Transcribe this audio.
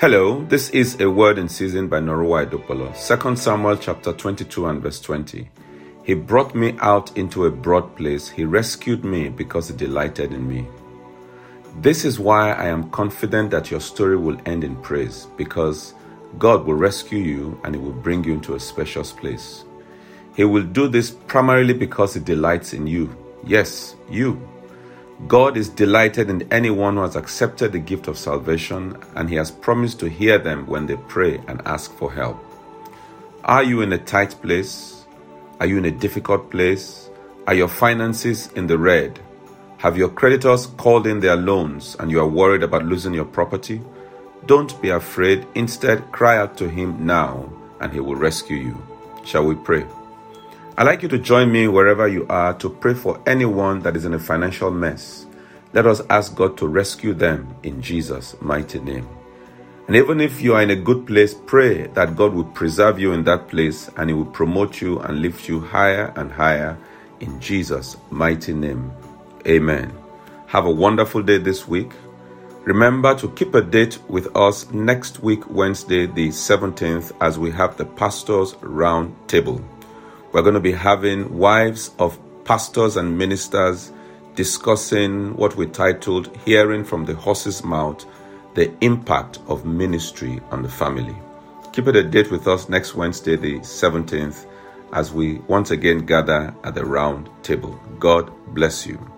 Hello, this is a word in season by Norua Edopolo. 2 Samuel chapter 22 and verse 20. He brought me out into a broad place. He rescued me because he delighted in me. This is why I am confident that your story will end in praise because God will rescue you and he will bring you into a spacious place. He will do this primarily because he delights in you. Yes, you. God is delighted in anyone who has accepted the gift of salvation, and He has promised to hear them when they pray and ask for help. Are you in a tight place? Are you in a difficult place? Are your finances in the red? Have your creditors called in their loans and you are worried about losing your property? Don't be afraid. Instead, cry out to Him now and He will rescue you. Shall we pray? I'd like you to join me wherever you are to pray for anyone that is in a financial mess. Let us ask God to rescue them in Jesus' mighty name. And even if you are in a good place, pray that God will preserve you in that place and He will promote you and lift you higher and higher in Jesus' mighty name. Amen. Have a wonderful day this week. Remember to keep a date with us next week, Wednesday, the 17th, as we have the Pastors Round Table. We're going to be having wives of pastors and ministers discussing what we titled Hearing from the Horse's Mouth The Impact of Ministry on the Family. Keep it a date with us next Wednesday, the 17th, as we once again gather at the round table. God bless you.